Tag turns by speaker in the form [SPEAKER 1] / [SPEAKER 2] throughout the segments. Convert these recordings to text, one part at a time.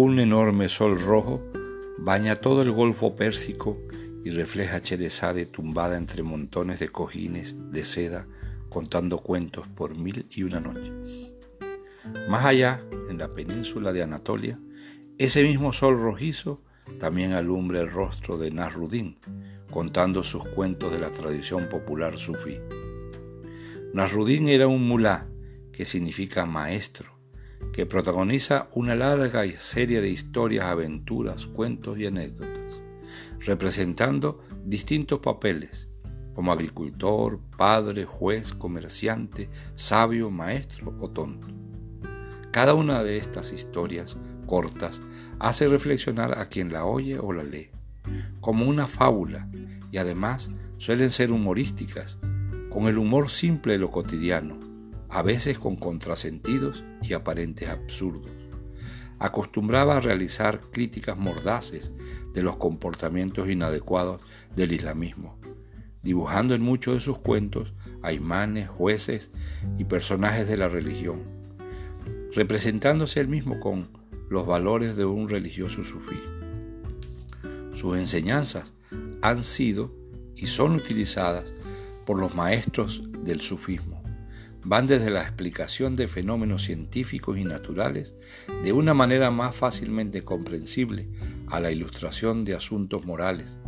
[SPEAKER 1] Un enorme sol rojo baña todo el Golfo Pérsico y refleja a Cherezade tumbada entre montones de cojines de seda contando cuentos por mil y una noche. Más allá, en la península de Anatolia, ese mismo sol rojizo también alumbra el rostro de Nasruddin, contando sus cuentos de la tradición popular sufí. Nasruddin era un mulá, que significa maestro, que protagoniza una larga serie de historias, aventuras, cuentos y anécdotas, representando distintos papeles, como agricultor, padre, juez, comerciante, sabio, maestro o tonto. Cada una de estas historias cortas hace reflexionar a quien la oye o la lee, como una fábula, y además suelen ser humorísticas, con el humor simple de lo cotidiano, a veces con contrasentidos y aparentes absurdos. Acostumbraba a realizar críticas mordaces de los comportamientos inadecuados del islamismo, dibujando en muchos de sus cuentos a imanes, jueces y personajes de la religión, representándose él mismo con los valores de un religioso sufí. Sus enseñanzas han sido y son utilizadas por los maestros del sufismo. Van desde la explicación de fenómenos científicos y naturales de una manera más fácilmente comprensible a la ilustración de asuntos morales,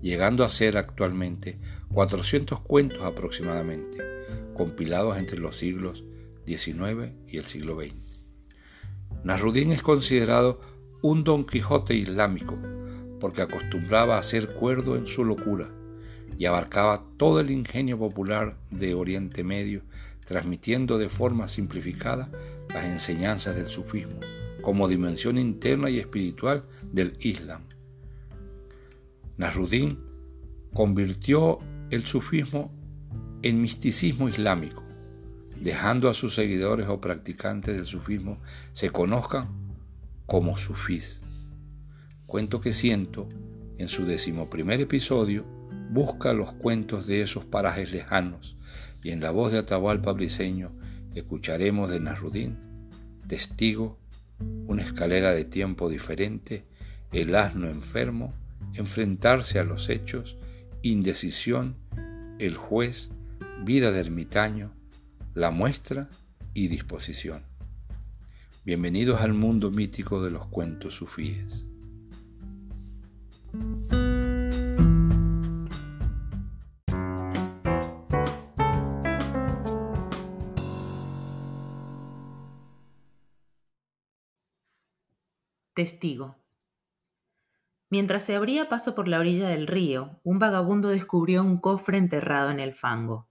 [SPEAKER 1] llegando a ser actualmente 400 cuentos aproximadamente, compilados entre los siglos XIX y el siglo XX. Nasruddin es considerado un Don Quijote islámico porque acostumbraba a ser cuerdo en su locura y abarcaba todo el ingenio popular de Oriente Medio, transmitiendo de forma simplificada las enseñanzas del sufismo como dimensión interna y espiritual del Islam. Nasruddin convirtió el sufismo en misticismo islámico, dejando a sus seguidores o practicantes del sufismo se conozcan como sufís. Cuento que siento, en su decimoprimer episodio, busca los cuentos de esos parajes lejanos y en la voz de Atahualpa Briseño escucharemos de Nasrudín, testigo, una escalera de tiempo diferente, el asno enfermo, enfrentarse a los hechos, indecisión, el juez, vida de ermitaño, la muestra y disposición. Bienvenidos al mundo mítico de los cuentos sufíes.
[SPEAKER 2] Testigo. Mientras se abría paso por la orilla del río, un vagabundo descubrió un cofre enterrado en el fango.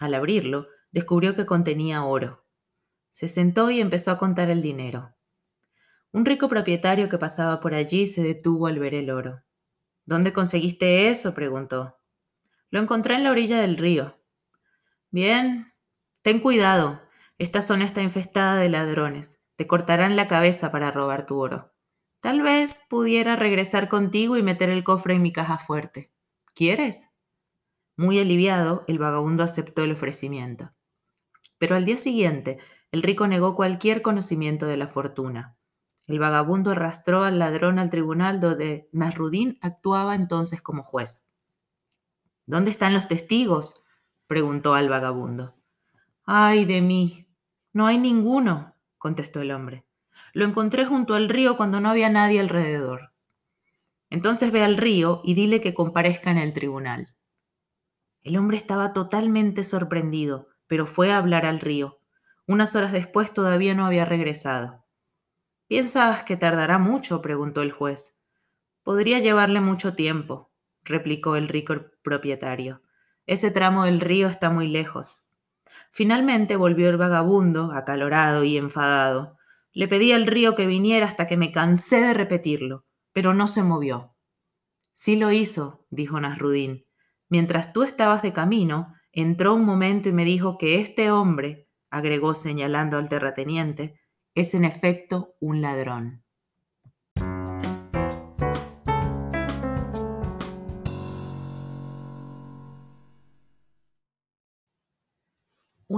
[SPEAKER 2] Al abrirlo, descubrió que contenía oro. Se sentó y empezó a contar el dinero. Un rico propietario que pasaba por allí se detuvo al ver el oro. ¿Dónde conseguiste eso? preguntó. Lo encontré en la orilla del río. Bien, ten cuidado. Esta zona está infestada de ladrones. Te cortarán la cabeza para robar tu oro. Tal vez pudiera regresar contigo y meter el cofre en mi caja fuerte. ¿Quieres? Muy aliviado, el vagabundo aceptó el ofrecimiento. Pero al día siguiente, el rico negó cualquier conocimiento de la fortuna. El vagabundo arrastró al ladrón al tribunal donde Nasrudín actuaba entonces como juez. ¿Dónde están los testigos? preguntó al vagabundo. Ay de mí. No hay ninguno, contestó el hombre. Lo encontré junto al río cuando no había nadie alrededor. Entonces ve al río y dile que comparezca en el tribunal. El hombre estaba totalmente sorprendido pero fue a hablar al río. Unas horas después todavía no había regresado. ¿Piensas que tardará mucho? preguntó el juez. Podría llevarle mucho tiempo, replicó el rico propietario. Ese tramo del río está muy lejos. Finalmente volvió el vagabundo, acalorado y enfadado. Le pedí al río que viniera hasta que me cansé de repetirlo, pero no se movió. Sí lo hizo, dijo Nasrudín. Mientras tú estabas de camino, Entró un momento y me dijo que este hombre, agregó señalando al terrateniente, es en efecto un ladrón.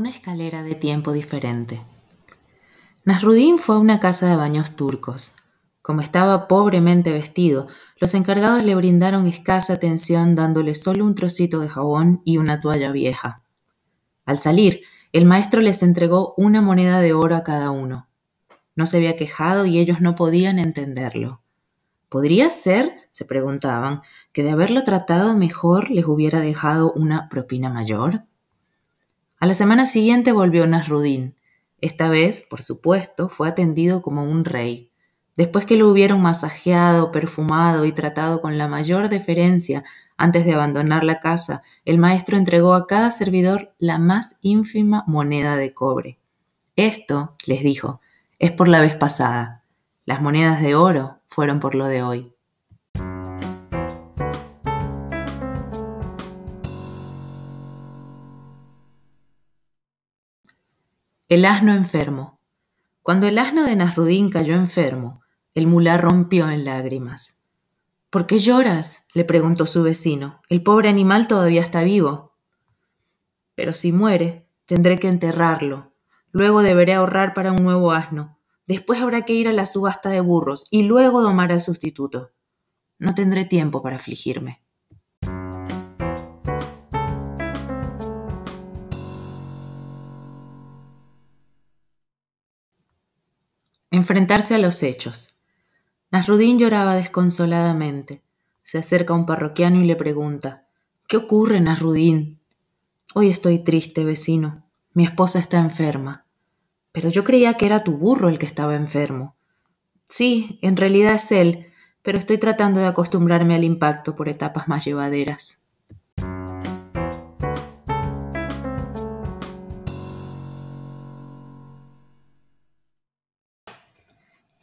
[SPEAKER 2] Una escalera de tiempo diferente. Nasrudin fue a una casa de baños turcos. Como estaba pobremente vestido, los encargados le brindaron escasa atención dándole solo un trocito de jabón y una toalla vieja. Al salir, el maestro les entregó una moneda de oro a cada uno. No se había quejado y ellos no podían entenderlo. ¿Podría ser, se preguntaban, que de haberlo tratado mejor les hubiera dejado una propina mayor? A la semana siguiente volvió Nasrudín. Esta vez, por supuesto, fue atendido como un rey. Después que lo hubieron masajeado, perfumado y tratado con la mayor deferencia antes de abandonar la casa, el maestro entregó a cada servidor la más ínfima moneda de cobre. Esto, les dijo, es por la vez pasada. Las monedas de oro fueron por lo de hoy. El asno enfermo. Cuando el asno de Nasrudín cayó enfermo, el mulá rompió en lágrimas. ¿Por qué lloras? le preguntó su vecino. El pobre animal todavía está vivo. Pero si muere, tendré que enterrarlo. Luego deberé ahorrar para un nuevo asno. Después habrá que ir a la subasta de burros y luego domar al sustituto. No tendré tiempo para afligirme. Enfrentarse a los hechos. Nasrudín lloraba desconsoladamente. Se acerca a un parroquiano y le pregunta: ¿Qué ocurre, Nasrudín? Hoy estoy triste, vecino. Mi esposa está enferma. Pero yo creía que era tu burro el que estaba enfermo. Sí, en realidad es él, pero estoy tratando de acostumbrarme al impacto por etapas más llevaderas.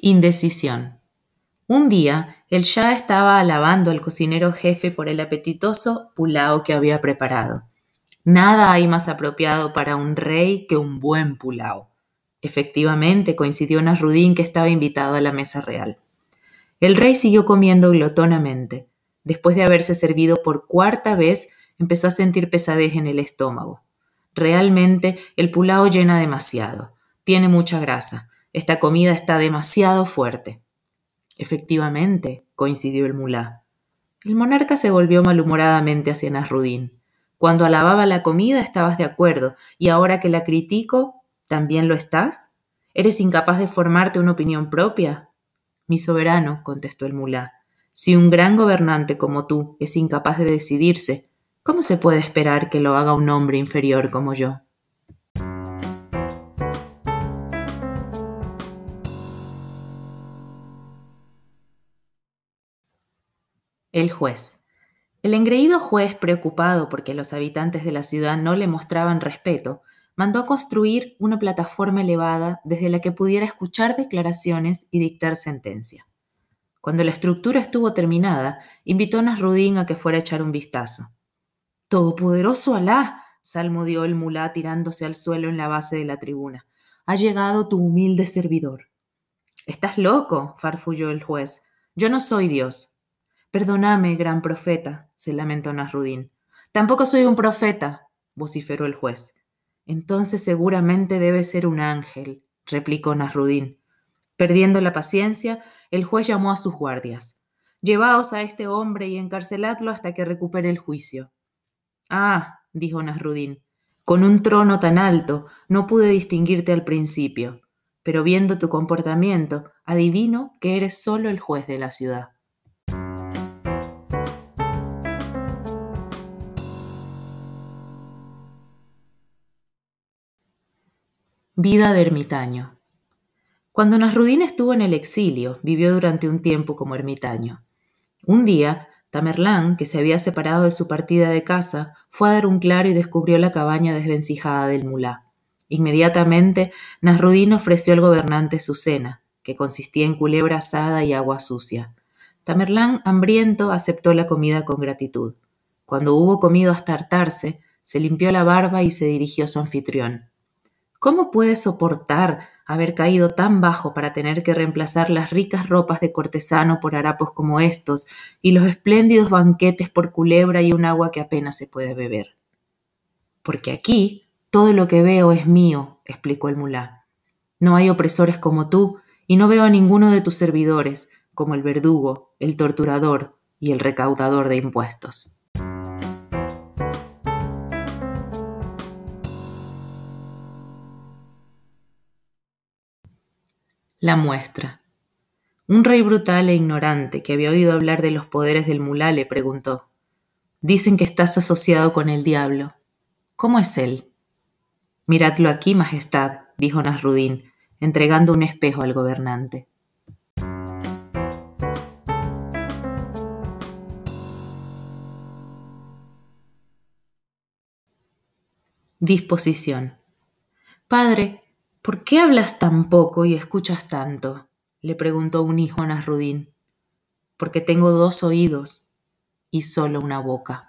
[SPEAKER 2] Indecisión. Un día, el Shah estaba alabando al cocinero jefe por el apetitoso pulao que había preparado. Nada hay más apropiado para un rey que un buen pulao. Efectivamente, coincidió Nasrudín que estaba invitado a la mesa real. El rey siguió comiendo glotonamente. Después de haberse servido por cuarta vez, empezó a sentir pesadez en el estómago. Realmente el pulao llena demasiado. Tiene mucha grasa. Esta comida está demasiado fuerte. Efectivamente, coincidió el mulá. El monarca se volvió malhumoradamente hacia Nasrudín. Cuando alababa la comida estabas de acuerdo, y ahora que la critico, ¿También lo estás? ¿Eres incapaz de formarte una opinión propia? Mi soberano, contestó el mulá, si un gran gobernante como tú es incapaz de decidirse, ¿cómo se puede esperar que lo haga un hombre inferior como yo? El juez. El engreído juez, preocupado porque los habitantes de la ciudad no le mostraban respeto, mandó construir una plataforma elevada desde la que pudiera escuchar declaraciones y dictar sentencia. Cuando la estructura estuvo terminada, invitó a Nasrudín a que fuera a echar un vistazo. Todopoderoso Alá, salmodió el mulá tirándose al suelo en la base de la tribuna. Ha llegado tu humilde servidor. Estás loco, farfulló el juez. Yo no soy Dios. Perdóname, gran profeta, se lamentó Nasrudín. Tampoco soy un profeta, vociferó el juez. Entonces seguramente debe ser un ángel, replicó Nasrudín. Perdiendo la paciencia, el juez llamó a sus guardias. Llevaos a este hombre y encarceladlo hasta que recupere el juicio. Ah, dijo Nasrudín, con un trono tan alto no pude distinguirte al principio, pero viendo tu comportamiento, adivino que eres solo el juez de la ciudad. Vida de ermitaño. Cuando Nasrudín estuvo en el exilio, vivió durante un tiempo como ermitaño. Un día, Tamerlán, que se había separado de su partida de casa, fue a dar un claro y descubrió la cabaña desvencijada del mulá. Inmediatamente, Nasrudín ofreció al gobernante su cena, que consistía en culebra asada y agua sucia. Tamerlán, hambriento, aceptó la comida con gratitud. Cuando hubo comido hasta hartarse, se limpió la barba y se dirigió a su anfitrión. ¿Cómo puede soportar haber caído tan bajo para tener que reemplazar las ricas ropas de cortesano por harapos como estos y los espléndidos banquetes por culebra y un agua que apenas se puede beber? Porque aquí todo lo que veo es mío, explicó el mulá. No hay opresores como tú, y no veo a ninguno de tus servidores, como el verdugo, el torturador y el recaudador de impuestos. La muestra. Un rey brutal e ignorante que había oído hablar de los poderes del mulá le preguntó, Dicen que estás asociado con el diablo. ¿Cómo es él? Miradlo aquí, Majestad, dijo Nasrudín, entregando un espejo al gobernante. Disposición. Padre, ¿por qué hablas tan poco y escuchas tanto? le preguntó un hijo a Nasrudín. Porque tengo dos oídos y solo una boca.